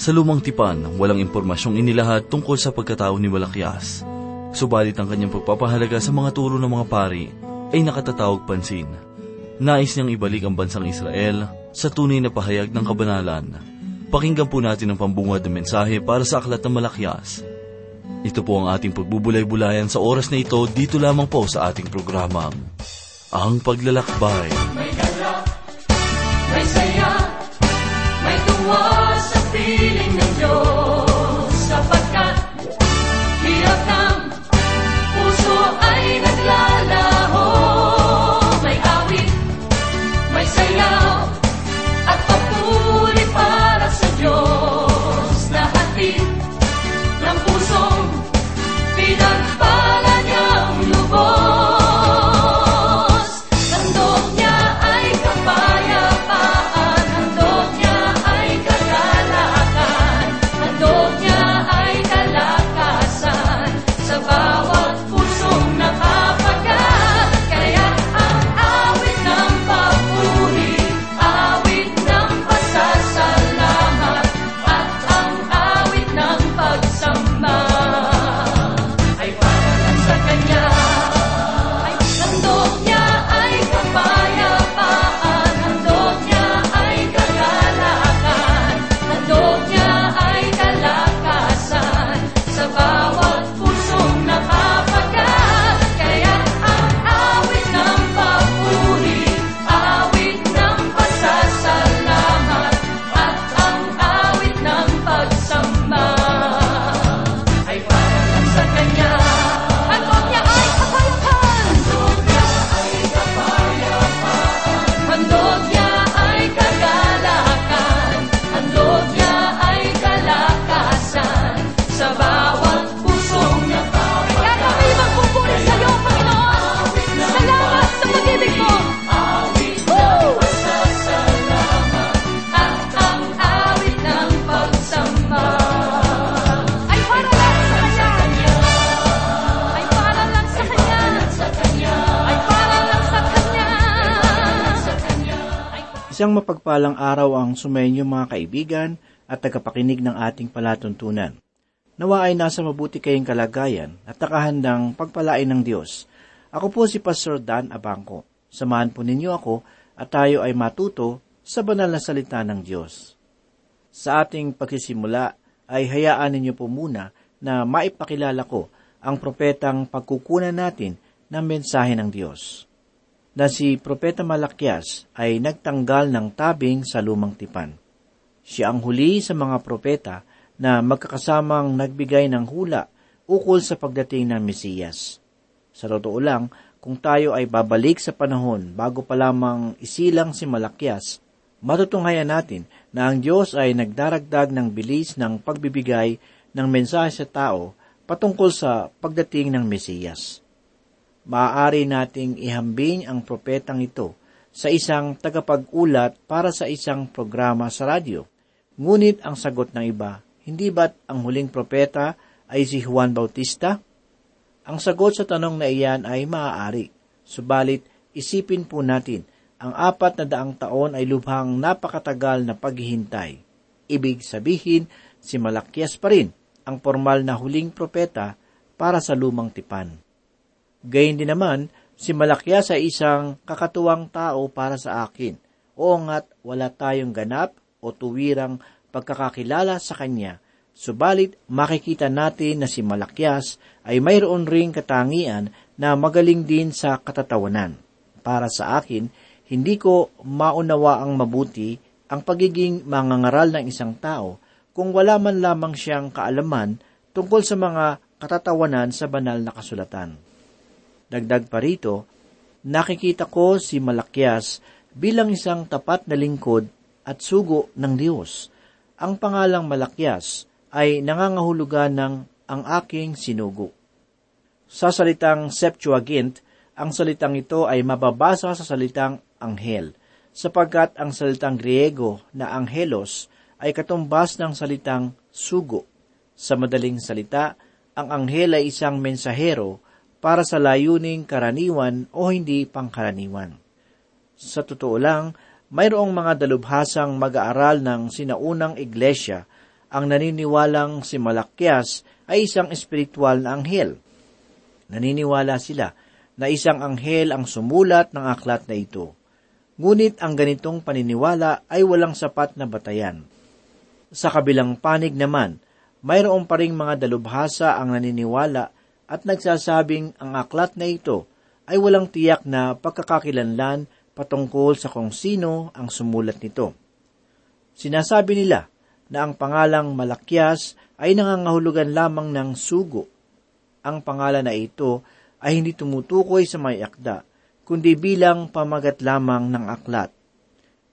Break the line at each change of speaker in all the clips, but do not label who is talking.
Sa lumang tipan, walang impormasyong inilahad tungkol sa pagkatao ni Malakias. Subalit ang kanyang pagpapahalaga sa mga turo ng mga pari ay nakatatawag pansin. Nais niyang ibalik ang bansang Israel sa tunay na pahayag ng kabanalan. Pakinggan po natin ang pambungad ng mensahe para sa aklat ng Malakias. Ito po ang ating pagbubulay-bulayan sa oras na ito dito lamang po sa ating programang Ang Paglalakbay.
May
mapagpalang araw ang sumainyo mga kaibigan at tagapakinig ng ating palatuntunan. Nawa ay nasa mabuti kayong kalagayan at nakahandang pagpalain ng Diyos. Ako po si Pastor Dan Abangco. Samahan po ninyo ako at tayo ay matuto sa banal na salita ng Diyos. Sa ating pagsisimula ay hayaan ninyo po muna na maipakilala ko ang propetang pagkukunan natin ng mensahe ng Diyos na si Propeta Malakias ay nagtanggal ng tabing sa lumang tipan. Siya ang huli sa mga propeta na magkakasamang nagbigay ng hula ukol sa pagdating ng Mesiyas. Sa totoo lang, kung tayo ay babalik sa panahon bago pa lamang isilang si Malakias, matutunghayan natin na ang Diyos ay nagdaragdag ng bilis ng pagbibigay ng mensahe sa tao patungkol sa pagdating ng Mesiyas maaari nating ihambing ang propetang ito sa isang tagapag-ulat para sa isang programa sa radyo. Ngunit ang sagot ng iba, hindi ba't ang huling propeta ay si Juan Bautista? Ang sagot sa tanong na iyan ay maaari. Subalit, isipin po natin, ang apat na daang taon ay lubhang napakatagal na paghihintay. Ibig sabihin, si Malakias pa rin ang formal na huling propeta para sa lumang tipan. Gayun din naman, si Malakias ay isang kakatuwang tao para sa akin. Oo nga't wala tayong ganap o tuwirang pagkakakilala sa kanya. Subalit, makikita natin na si Malakias ay mayroon ring katangian na magaling din sa katatawanan. Para sa akin, hindi ko maunawa ang mabuti ang pagiging mangangaral ng isang tao kung wala man lamang siyang kaalaman tungkol sa mga katatawanan sa banal na kasulatan. Dagdag pa rito, nakikita ko si Malakias bilang isang tapat na lingkod at sugo ng Diyos. Ang pangalang Malakias ay nangangahulugan ng ang aking sinugo. Sa salitang Septuagint, ang salitang ito ay mababasa sa salitang anghel, sapagkat ang salitang Griego na anghelos ay katumbas ng salitang sugo. Sa madaling salita, ang anghel ay isang mensahero para sa layuning karaniwan o hindi pangkaraniwan. Sa totoo lang, mayroong mga dalubhasang mag-aaral ng sinaunang iglesia ang naniniwalang si Malakyas ay isang espiritual na anghel. Naniniwala sila na isang anghel ang sumulat ng aklat na ito. Ngunit ang ganitong paniniwala ay walang sapat na batayan. Sa kabilang panig naman, mayroon pa ring mga dalubhasa ang naniniwala at nagsasabing ang aklat na ito ay walang tiyak na pagkakakilanlan patungkol sa kung sino ang sumulat nito. Sinasabi nila na ang pangalang Malakyas ay nangangahulugan lamang ng sugo. Ang pangalan na ito ay hindi tumutukoy sa may akda, kundi bilang pamagat lamang ng aklat.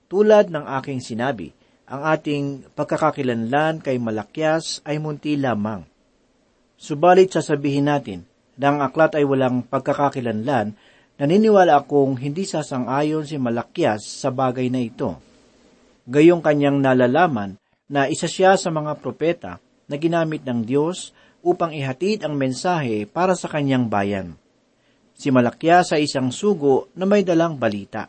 Tulad ng aking sinabi, ang ating pagkakakilanlan kay Malakyas ay munti lamang. Subalit sasabihin natin na ang aklat ay walang pagkakakilanlan, naniniwala akong hindi sasang-ayon si Malakyas sa bagay na ito. Gayong kanyang nalalaman na isa siya sa mga propeta na ginamit ng Diyos upang ihatid ang mensahe para sa kanyang bayan. Si Malakya sa isang sugo na may dalang balita.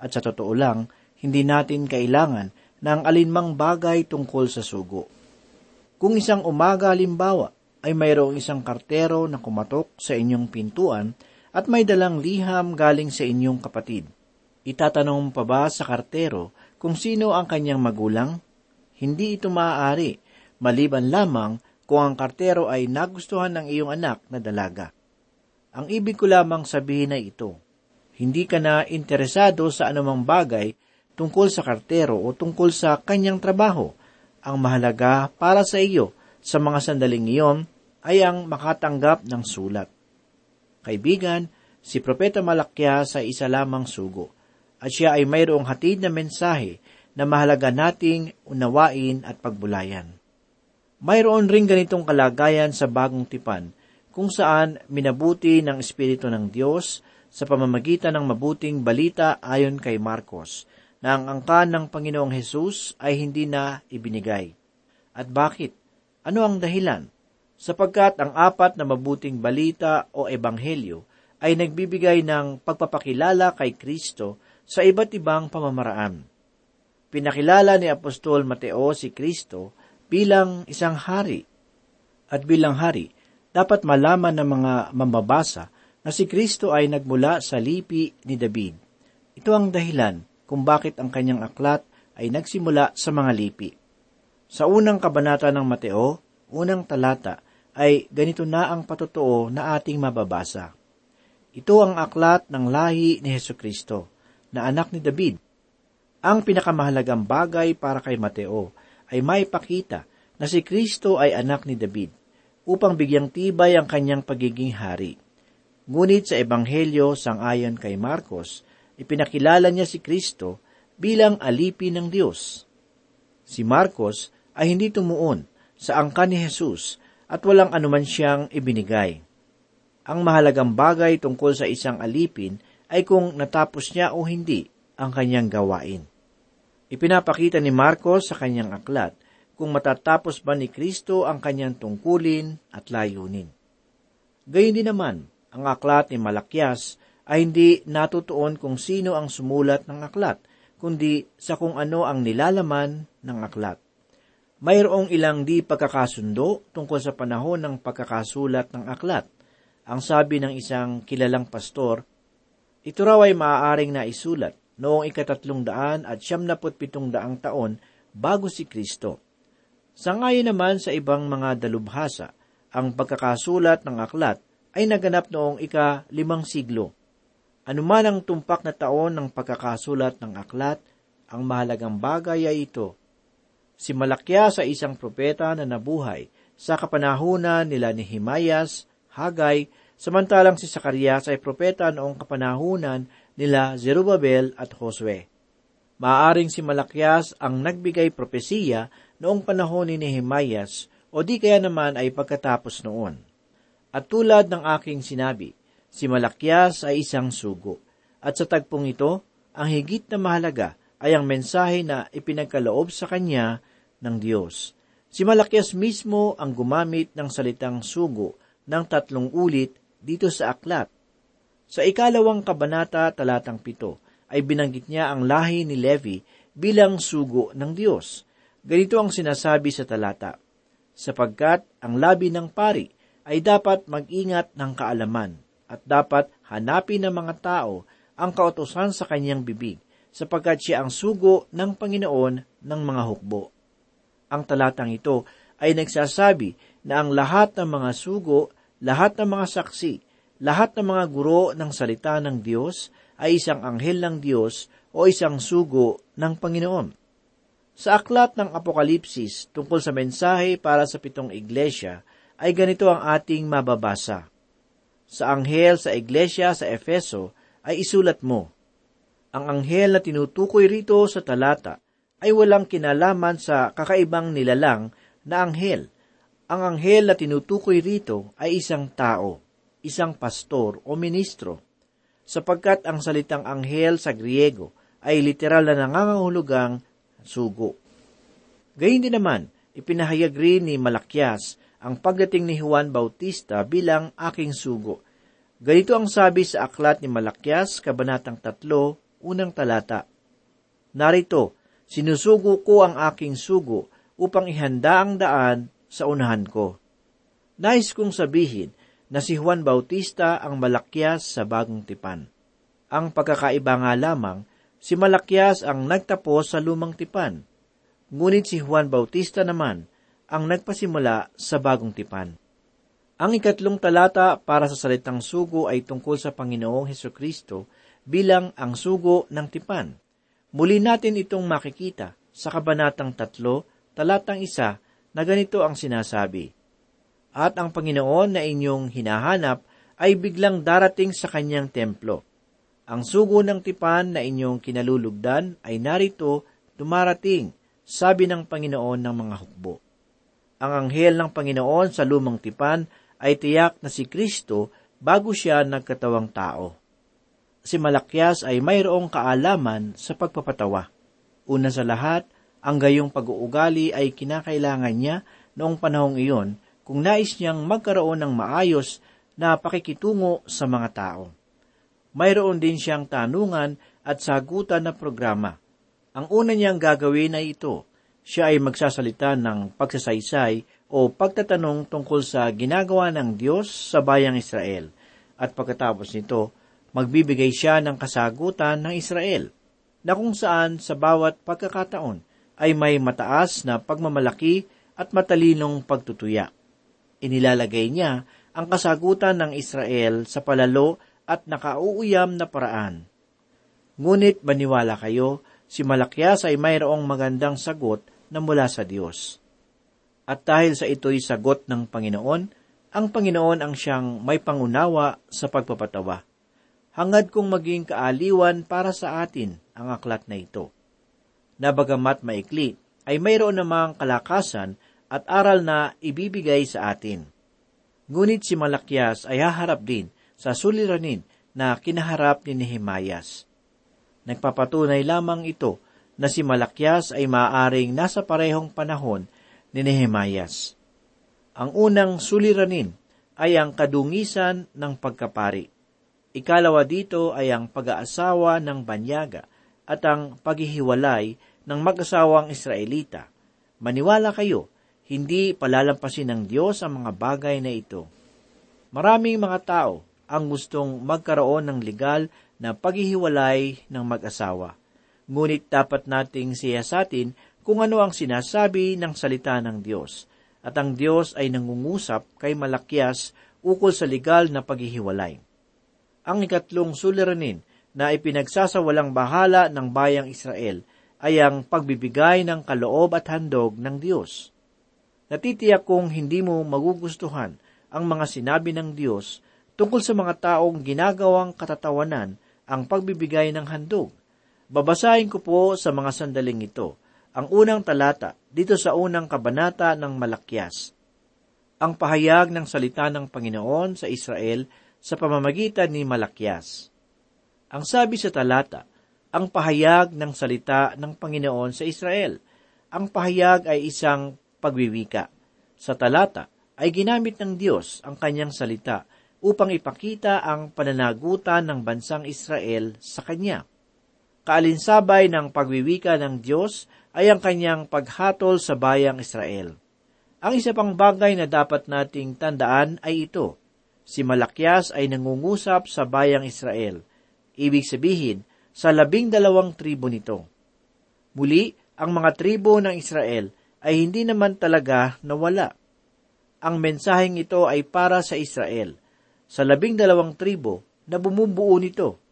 At sa totoo lang, hindi natin kailangan ng alinmang bagay tungkol sa sugo. Kung isang umaga halimbawa ay mayroong isang kartero na kumatok sa inyong pintuan at may dalang liham galing sa inyong kapatid. Itatanong pa ba sa kartero kung sino ang kanyang magulang? Hindi ito maaari, maliban lamang kung ang kartero ay nagustuhan ng iyong anak na dalaga. Ang ibig ko lamang sabihin ay ito, hindi ka na interesado sa anumang bagay tungkol sa kartero o tungkol sa kanyang trabaho. Ang mahalaga para sa iyo sa mga sandaling iyon ay ang makatanggap ng sulat. Kaibigan, si Propeta Malakya sa isa lamang sugo, at siya ay mayroong hatid na mensahe na mahalaga nating unawain at pagbulayan. Mayroon ring ganitong kalagayan sa bagong tipan kung saan minabuti ng Espiritu ng Diyos sa pamamagitan ng mabuting balita ayon kay Marcos na ang angkan ng Panginoong Hesus ay hindi na ibinigay. At bakit? Ano ang dahilan? Sapagkat ang apat na mabuting balita o ebanghelyo ay nagbibigay ng pagpapakilala kay Kristo sa iba't ibang pamamaraan pinakilala ni Apostol Mateo si Kristo bilang isang hari. At bilang hari, dapat malaman ng mga mambabasa na si Kristo ay nagmula sa lipi ni David. Ito ang dahilan kung bakit ang kanyang aklat ay nagsimula sa mga lipi. Sa unang kabanata ng Mateo, unang talata, ay ganito na ang patotoo na ating mababasa. Ito ang aklat ng lahi ni Heso Kristo, na anak ni David, ang pinakamahalagang bagay para kay Mateo ay maipakita na si Kristo ay anak ni David upang bigyang tibay ang kanyang pagiging hari. Ngunit sa Ebanghelyo sangayon kay Marcos, ipinakilala niya si Kristo bilang alipin ng Diyos. Si Marcos ay hindi tumuon sa angka ni Jesus at walang anuman siyang ibinigay. Ang mahalagang bagay tungkol sa isang alipin ay kung natapos niya o hindi ang kanyang gawain. Ipinapakita ni Marcos sa kanyang aklat kung matatapos ba ni Kristo ang kanyang tungkulin at layunin. Gayun din naman, ang aklat ni Malakyas ay hindi natutuon kung sino ang sumulat ng aklat, kundi sa kung ano ang nilalaman ng aklat. Mayroong ilang di pagkakasundo tungkol sa panahon ng pagkakasulat ng aklat. Ang sabi ng isang kilalang pastor, ito raw ay maaaring naisulat noong ikatatlong daan at siyam pitong daang taon bago si Kristo. Sangayon naman sa ibang mga dalubhasa, ang pagkakasulat ng aklat ay naganap noong ika-limang siglo. Anuman ang tumpak na taon ng pagkakasulat ng aklat, ang mahalagang bagay ay ito. Si Malakya sa isang propeta na nabuhay sa kapanahunan nila ni Himayas, Hagay, samantalang si Sakarias ay propeta noong kapanahunan nila Zerubabel at Josue. Maaring si Malakyas ang nagbigay propesiya noong panahon ni Nehemias o di kaya naman ay pagkatapos noon. At tulad ng aking sinabi, si Malakyas ay isang sugo. At sa tagpong ito, ang higit na mahalaga ay ang mensahe na ipinagkaloob sa kanya ng Diyos. Si Malakyas mismo ang gumamit ng salitang sugo ng tatlong ulit dito sa aklat sa ikalawang kabanata talatang pito ay binanggit niya ang lahi ni Levi bilang sugo ng Diyos. Ganito ang sinasabi sa talata, sapagkat ang labi ng pari ay dapat mag-ingat ng kaalaman at dapat hanapin ng mga tao ang kautosan sa kanyang bibig, sapagkat siya ang sugo ng Panginoon ng mga hukbo. Ang talatang ito ay nagsasabi na ang lahat ng mga sugo, lahat ng mga saksi, lahat ng mga guro ng salita ng Diyos ay isang anghel ng Diyos o isang sugo ng Panginoon. Sa aklat ng Apokalipsis tungkol sa mensahe para sa pitong iglesia ay ganito ang ating mababasa. Sa anghel sa iglesia sa Efeso ay isulat mo, Ang anghel na tinutukoy rito sa talata ay walang kinalaman sa kakaibang nilalang na anghel. Ang anghel na tinutukoy rito ay isang tao, isang pastor o ministro, sapagkat ang salitang anghel sa Griego ay literal na nangangahulugang sugo. Gayun din naman, ipinahayag rin ni Malakyas ang pagdating ni Juan Bautista bilang aking sugo. Ganito ang sabi sa aklat ni Malakyas, Kabanatang 3, unang talata. Narito, sinusugo ko ang aking sugo upang ihanda ang daan sa unahan ko. Nais kong sabihin na si Juan Bautista ang malakyas sa bagong tipan. Ang pagkakaiba nga lamang, si Malakyas ang nagtapos sa lumang tipan, ngunit si Juan Bautista naman ang nagpasimula sa bagong tipan. Ang ikatlong talata para sa salitang sugo ay tungkol sa Panginoong Heso Kristo bilang ang sugo ng tipan. Muli natin itong makikita sa Kabanatang 3, talatang isa na ganito ang sinasabi. At ang Panginoon na inyong hinahanap ay biglang darating sa kanyang templo. Ang sugo ng tipan na inyong kinalulugdan ay narito dumarating, sabi ng Panginoon ng mga hukbo. Ang anghel ng Panginoon sa lumang tipan ay tiyak na si Kristo bago siya nagkatawang tao. Si Malakyas ay mayroong kaalaman sa pagpapatawa. Una sa lahat, ang gayong pag-uugali ay kinakailangan niya noong panahong iyon kung nais niyang magkaroon ng maayos na pakikitungo sa mga tao. Mayroon din siyang tanungan at sagutan na programa. Ang una niyang gagawin ay ito. Siya ay magsasalita ng pagsasaysay o pagtatanong tungkol sa ginagawa ng Diyos sa bayang Israel. At pagkatapos nito, magbibigay siya ng kasagutan ng Israel, na kung saan sa bawat pagkakataon ay may mataas na pagmamalaki at matalinong pagtutuya. Inilalagay niya ang kasagutan ng Israel sa palalo at nakauuyam na paraan. Ngunit maniwala kayo, si Malakyas ay mayroong magandang sagot na mula sa Diyos. At dahil sa ito'y sagot ng Panginoon, ang Panginoon ang siyang may pangunawa sa pagpapatawa. Hangad kong maging kaaliwan para sa atin ang aklat na ito. Nabagamat maikli, ay mayroon namang kalakasan at aral na ibibigay sa atin. Ngunit si Malakyas ay haharap din sa suliranin na kinaharap ni Nehemias. Nagpapatunay lamang ito na si Malakyas ay maaaring nasa parehong panahon ni Nehemias. Ang unang suliranin ay ang kadungisan ng pagkapari. Ikalawa dito ay ang pag-aasawa ng banyaga at ang paghihiwalay ng mag-asawang Israelita. Maniwala kayo, hindi palalampasin ng Diyos ang mga bagay na ito. Maraming mga tao ang gustong magkaroon ng legal na paghihiwalay ng mag-asawa. Ngunit dapat nating siyasatin kung ano ang sinasabi ng salita ng Diyos. At ang Diyos ay nangungusap kay Malakyas ukol sa legal na paghihiwalay. Ang ikatlong suliranin na ipinagsasawalang bahala ng bayang Israel ay ang pagbibigay ng kaloob at handog ng Diyos. Natitiyak kong hindi mo magugustuhan ang mga sinabi ng Diyos tungkol sa mga taong ginagawang katatawanan ang pagbibigay ng handog. Babasahin ko po sa mga sandaling ito ang unang talata dito sa unang kabanata ng Malakyas. Ang pahayag ng salita ng Panginoon sa Israel sa pamamagitan ni Malakyas. Ang sabi sa talata, ang pahayag ng salita ng Panginoon sa Israel. Ang pahayag ay isang pagwiwika. Sa talata ay ginamit ng Diyos ang kanyang salita upang ipakita ang pananagutan ng bansang Israel sa Kanya. kaalinsabay ng pagwiwika ng Diyos ay ang kanyang paghatol sa bayang Israel. Ang isa pang bagay na dapat nating tandaan ay ito. Si Malakyas ay nangungusap sa bayang Israel. Ibig sabihin, sa labing dalawang tribo nito. Muli, ang mga tribo ng Israel ay hindi naman talaga nawala. Ang mensaheng ito ay para sa Israel, sa labing dalawang tribo na bumubuo nito.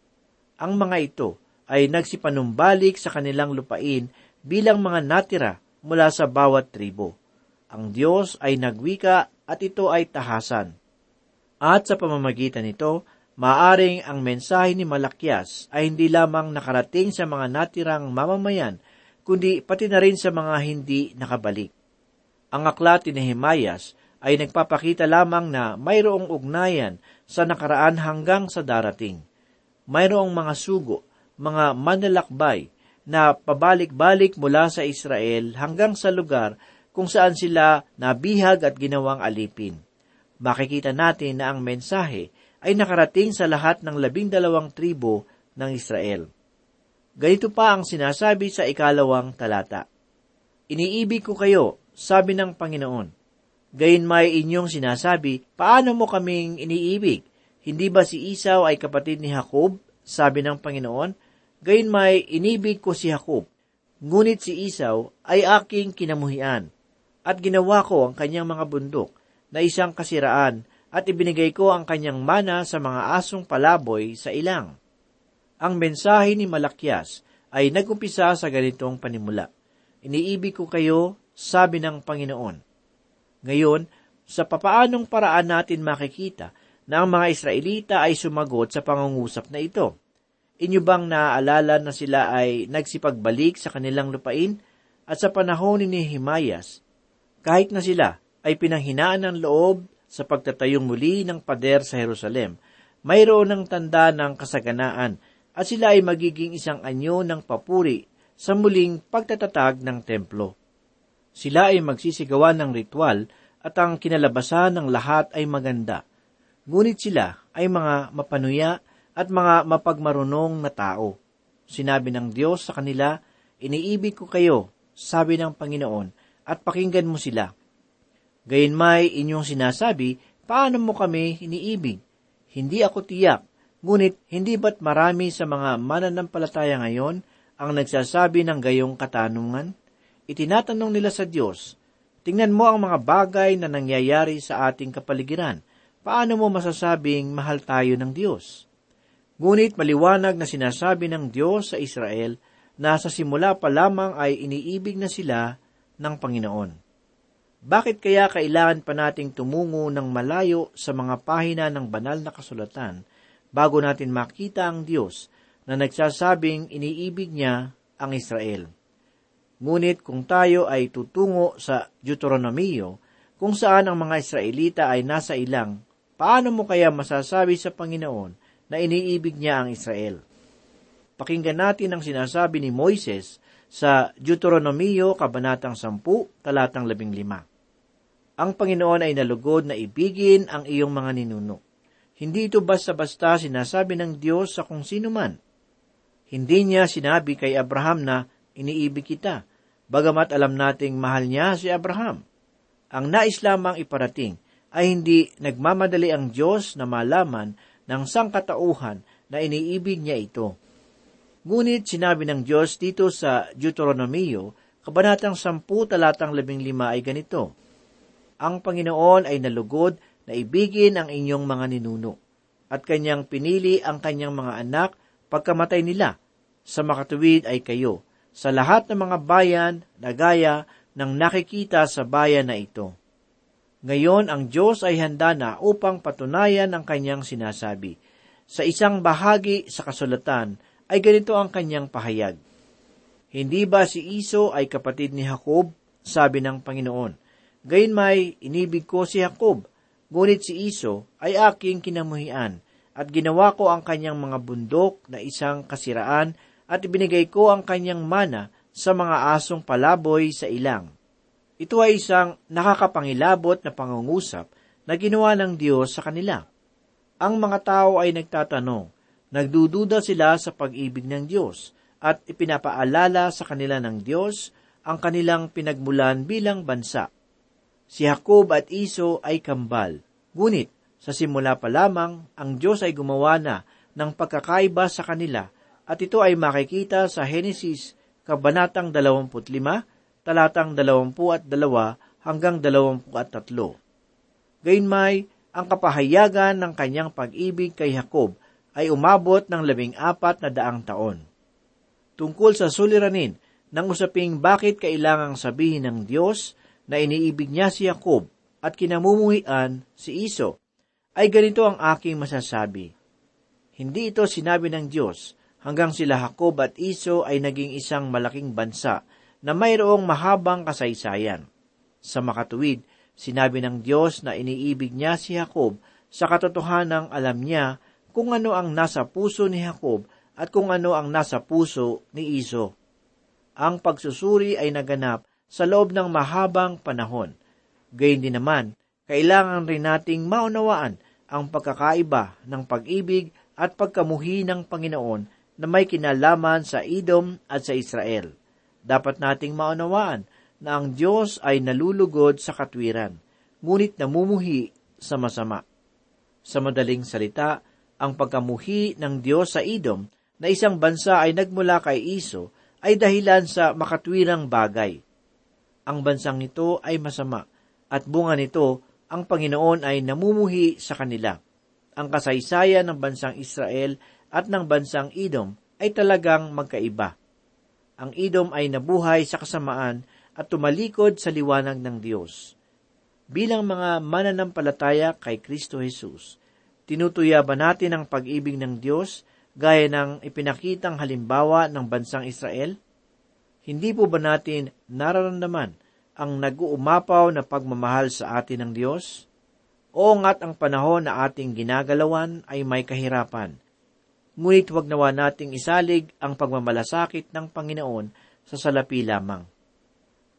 Ang mga ito ay nagsipanumbalik sa kanilang lupain bilang mga natira mula sa bawat tribo. Ang Diyos ay nagwika at ito ay tahasan. At sa pamamagitan nito, maaring ang mensahe ni Malakyas ay hindi lamang nakarating sa mga natirang mamamayan, kundi pati na rin sa mga hindi nakabalik. Ang aklat ni Nehemias ay nagpapakita lamang na mayroong ugnayan sa nakaraan hanggang sa darating. Mayroong mga sugo, mga manlalakbay na pabalik-balik mula sa Israel hanggang sa lugar kung saan sila nabihag at ginawang alipin. Makikita natin na ang mensahe ay nakarating sa lahat ng labing dalawang tribo ng Israel. Ganito pa ang sinasabi sa ikalawang talata. Iniibig ko kayo, sabi ng Panginoon. Gayon may inyong sinasabi, paano mo kaming iniibig? Hindi ba si Isaw ay kapatid ni Jacob? Sabi ng Panginoon, gayon may inibig ko si Jacob. Ngunit si Isaw ay aking kinamuhian, at ginawa ko ang kanyang mga bundok na isang kasiraan, at ibinigay ko ang kanyang mana sa mga asong palaboy sa ilang. Ang mensahe ni Malakyas ay nagumpisa sa ganitong panimula. Iniibig ko kayo, sabi ng Panginoon. Ngayon, sa papaanong paraan natin makikita na ang mga Israelita ay sumagot sa pangungusap na ito? Inyo bang naaalala na sila ay nagsipagbalik sa kanilang lupain at sa panahon ni Nehemias, kahit na sila ay pinanghinaan ng loob sa pagtatayong muli ng pader sa Jerusalem, mayroon ng tanda ng kasaganaan at sila ay magiging isang anyo ng papuri sa muling pagtatatag ng templo. Sila ay magsisigawan ng ritual at ang kinalabasan ng lahat ay maganda. Ngunit sila ay mga mapanuya at mga mapagmarunong na tao. Sinabi ng Diyos sa kanila, Iniibig ko kayo, sabi ng Panginoon, at pakinggan mo sila. Gayunmay inyong sinasabi, paano mo kami iniibig? Hindi ako tiyak, ngunit hindi ba't marami sa mga mananampalataya ngayon ang nagsasabi ng gayong katanungan? Itinatanong nila sa Diyos, tingnan mo ang mga bagay na nangyayari sa ating kapaligiran. Paano mo masasabing mahal tayo ng Diyos? Ngunit maliwanag na sinasabi ng Diyos sa Israel na sa simula pa lamang ay iniibig na sila ng Panginoon. Bakit kaya kailangan pa nating tumungo ng malayo sa mga pahina ng banal na kasulatan bago natin makita ang Diyos na nagsasabing iniibig niya ang Israel? Ngunit kung tayo ay tutungo sa Deuteronomio, kung saan ang mga Israelita ay nasa ilang, paano mo kaya masasabi sa Panginoon na iniibig niya ang Israel. Pakinggan natin ang sinasabi ni Moises sa Deuteronomio Kabanatang 10, talatang 15. Ang Panginoon ay nalugod na ibigin ang iyong mga ninuno. Hindi ito basta-basta sinasabi ng Diyos sa kung sino man. Hindi niya sinabi kay Abraham na iniibig kita, bagamat alam nating mahal niya si Abraham. Ang nais lamang iparating ay hindi nagmamadali ang Diyos na malaman ng sangkatauhan na iniibig niya ito. Ngunit sinabi ng Diyos dito sa Deuteronomio, Kabanatang 10 talatang 15 ay ganito, Ang Panginoon ay nalugod na ibigin ang inyong mga ninuno, at kanyang pinili ang kanyang mga anak pagkamatay nila. Sa makatuwid ay kayo, sa lahat ng mga bayan na gaya ng nakikita sa bayan na ito. Ngayon, ang Diyos ay handa na upang patunayan ang kanyang sinasabi. Sa isang bahagi sa kasulatan ay ganito ang kanyang pahayag. Hindi ba si Iso ay kapatid ni Jacob? Sabi ng Panginoon. Gayon may inibig ko si Jacob, ngunit si Iso ay aking kinamuhian, at ginawa ko ang kanyang mga bundok na isang kasiraan, at ibinigay ko ang kanyang mana sa mga asong palaboy sa ilang. Ito ay isang nakakapangilabot na pangungusap na ginawa ng Diyos sa kanila. Ang mga tao ay nagtatanong, nagdududa sila sa pag-ibig ng Diyos, at ipinapaalala sa kanila ng Diyos ang kanilang pinagmulan bilang bansa. Si Jacob at Iso ay kambal, ngunit sa simula pa lamang ang Diyos ay gumawa na ng pagkakaiba sa kanila at ito ay makikita sa Henesis Kabanatang 25, talatang 22 hanggang 23. Gayunmay, ang kapahayagan ng kanyang pag-ibig kay Jacob ay umabot ng labing apat na daang taon. Tungkol sa suliranin ng usaping bakit kailangang sabihin ng Diyos na iniibig niya si Jacob at kinamumuhian si Iso, ay ganito ang aking masasabi. Hindi ito sinabi ng Diyos hanggang sila Jacob at Iso ay naging isang malaking bansa na mayroong mahabang kasaysayan. Sa makatuwid, sinabi ng Diyos na iniibig niya si Jacob sa katotohanang alam niya kung ano ang nasa puso ni Jacob at kung ano ang nasa puso ni Iso. Ang pagsusuri ay naganap sa loob ng mahabang panahon. Gayun din naman, kailangan rin nating maunawaan ang pagkakaiba ng pag-ibig at pagkamuhi ng Panginoon na may kinalaman sa Edom at sa Israel. Dapat nating maunawaan na ang Diyos ay nalulugod sa katwiran, ngunit namumuhi sa masama. Sa madaling salita, ang pagkamuhi ng Diyos sa Edom na isang bansa ay nagmula kay Iso ay dahilan sa makatwirang bagay. Ang bansang ito ay masama at bunga nito ang Panginoon ay namumuhi sa kanila ang kasaysayan ng bansang Israel at ng bansang Edom ay talagang magkaiba. Ang Edom ay nabuhay sa kasamaan at tumalikod sa liwanag ng Diyos. Bilang mga mananampalataya kay Kristo Jesus, tinutuya ba natin ang pag-ibig ng Diyos gaya ng ipinakitang halimbawa ng bansang Israel? Hindi po ba natin nararamdaman ang nag-uumapaw na pagmamahal sa atin ng Diyos? O nga't ang panahon na ating ginagalawan ay may kahirapan. Ngunit huwag nawa nating isalig ang pagmamalasakit ng Panginoon sa salapi lamang.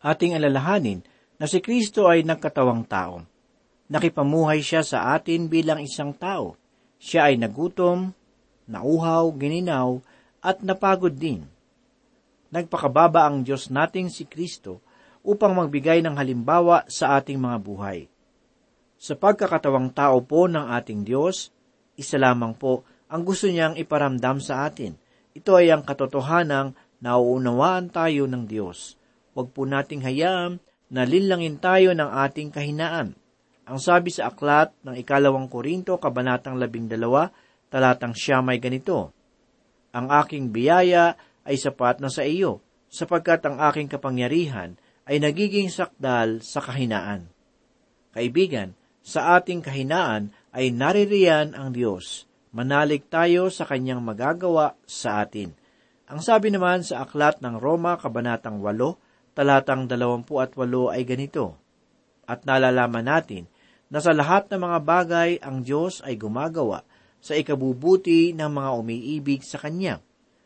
Ating alalahanin na si Kristo ay nagkatawang tao. Nakipamuhay siya sa atin bilang isang tao. Siya ay nagutom, nauhaw, gininaw, at napagod din. Nagpakababa ang Diyos nating si Kristo upang magbigay ng halimbawa sa ating mga buhay. Sa pagkakatawang tao po ng ating Diyos, isa lamang po ang gusto niyang iparamdam sa atin. Ito ay ang katotohanang nauunawaan tayo ng Diyos. Huwag po nating hayaan na linlangin tayo ng ating kahinaan. Ang sabi sa aklat ng ikalawang Korinto, kabanatang labing dalawa, talatang siya may ganito, Ang aking biyaya ay sapat na sa iyo, sapagkat ang aking kapangyarihan ay nagiging sakdal sa kahinaan. Kaibigan, sa ating kahinaan ay naririyan ang Diyos. Manalig tayo sa Kanyang magagawa sa atin. Ang sabi naman sa aklat ng Roma, Kabanatang 8, talatang 28 ay ganito, At nalalaman natin na sa lahat ng mga bagay ang Diyos ay gumagawa sa ikabubuti ng mga umiibig sa Kanya,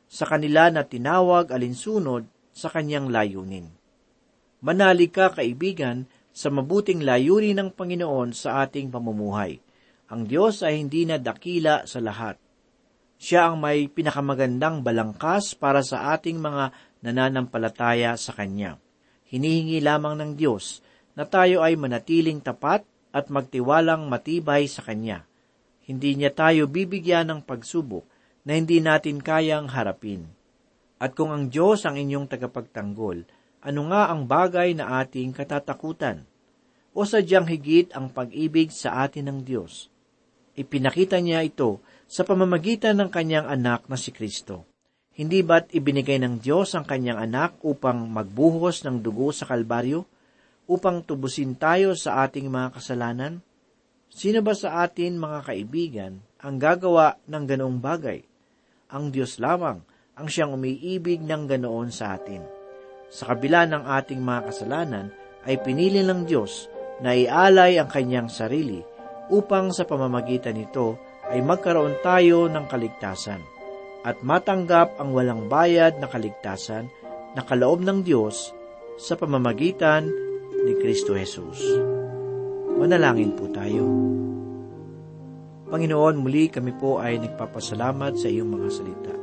sa kanila na tinawag alinsunod sa Kanyang layunin. Manalig ka, kaibigan, sa mabuting layunin ng Panginoon sa ating pamumuhay. Ang Diyos ay hindi na dakila sa lahat. Siya ang may pinakamagandang balangkas para sa ating mga nananampalataya sa Kanya. Hinihingi lamang ng Diyos na tayo ay manatiling tapat at magtiwalang matibay sa Kanya. Hindi niya tayo bibigyan ng pagsubok na hindi natin kayang harapin. At kung ang Diyos ang inyong tagapagtanggol, ano nga ang bagay na ating katatakutan? o sadyang higit ang pag-ibig sa atin ng Diyos. Ipinakita niya ito sa pamamagitan ng kanyang anak na si Kristo. Hindi ba't ibinigay ng Diyos ang kanyang anak upang magbuhos ng dugo sa kalbaryo? Upang tubusin tayo sa ating mga kasalanan? Sino ba sa atin, mga kaibigan, ang gagawa ng ganoong bagay? Ang Diyos lamang ang siyang umiibig ng ganoon sa atin. Sa kabila ng ating mga kasalanan, ay pinili ng Diyos na ialay ang kanyang sarili upang sa pamamagitan nito ay magkaroon tayo ng kaligtasan at matanggap ang walang bayad na kaligtasan na kaloob ng Diyos sa pamamagitan ni Kristo Jesus. Manalangin po tayo. Panginoon, muli kami po ay nagpapasalamat sa iyong mga salita.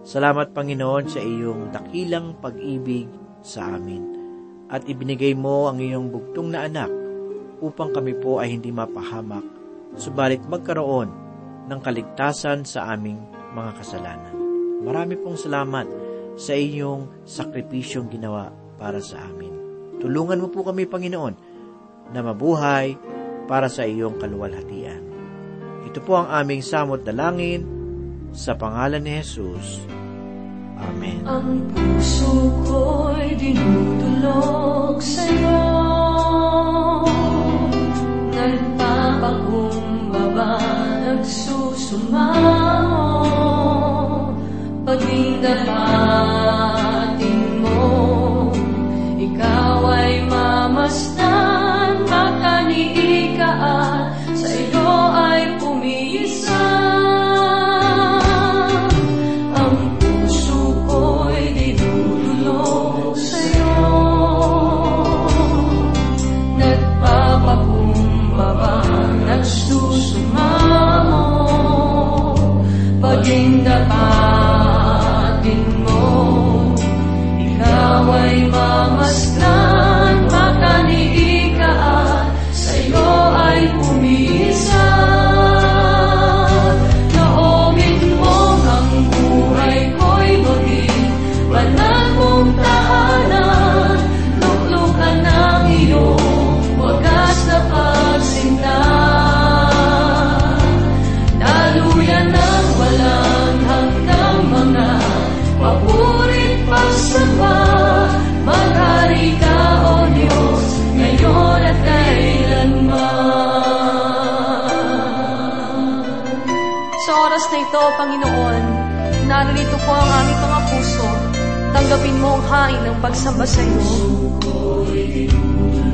Salamat, Panginoon, sa iyong dakilang pag-ibig sa amin. At ibinigay mo ang iyong bugtong na anak upang kami po ay hindi mapahamak, subalit magkaroon ng kaligtasan sa aming mga kasalanan. Marami pong salamat sa iyong sakripisyong ginawa para sa amin. Tulungan mo po kami, Panginoon, na mabuhay para sa iyong kaluwalhatian. Ito po ang aming samot dalangin sa pangalan ni Jesus. Amen.
Ang puso ko'y dinudulog sa'yo Nagpapakumbaba, nagsusumamo Paging dapatin Paging dapatin mo. Ikaw ay mamasdan, Panginoon, naririto po ang aming mga puso. Tanggapin mo ang hain ng pagsamba sa iyo. Tanging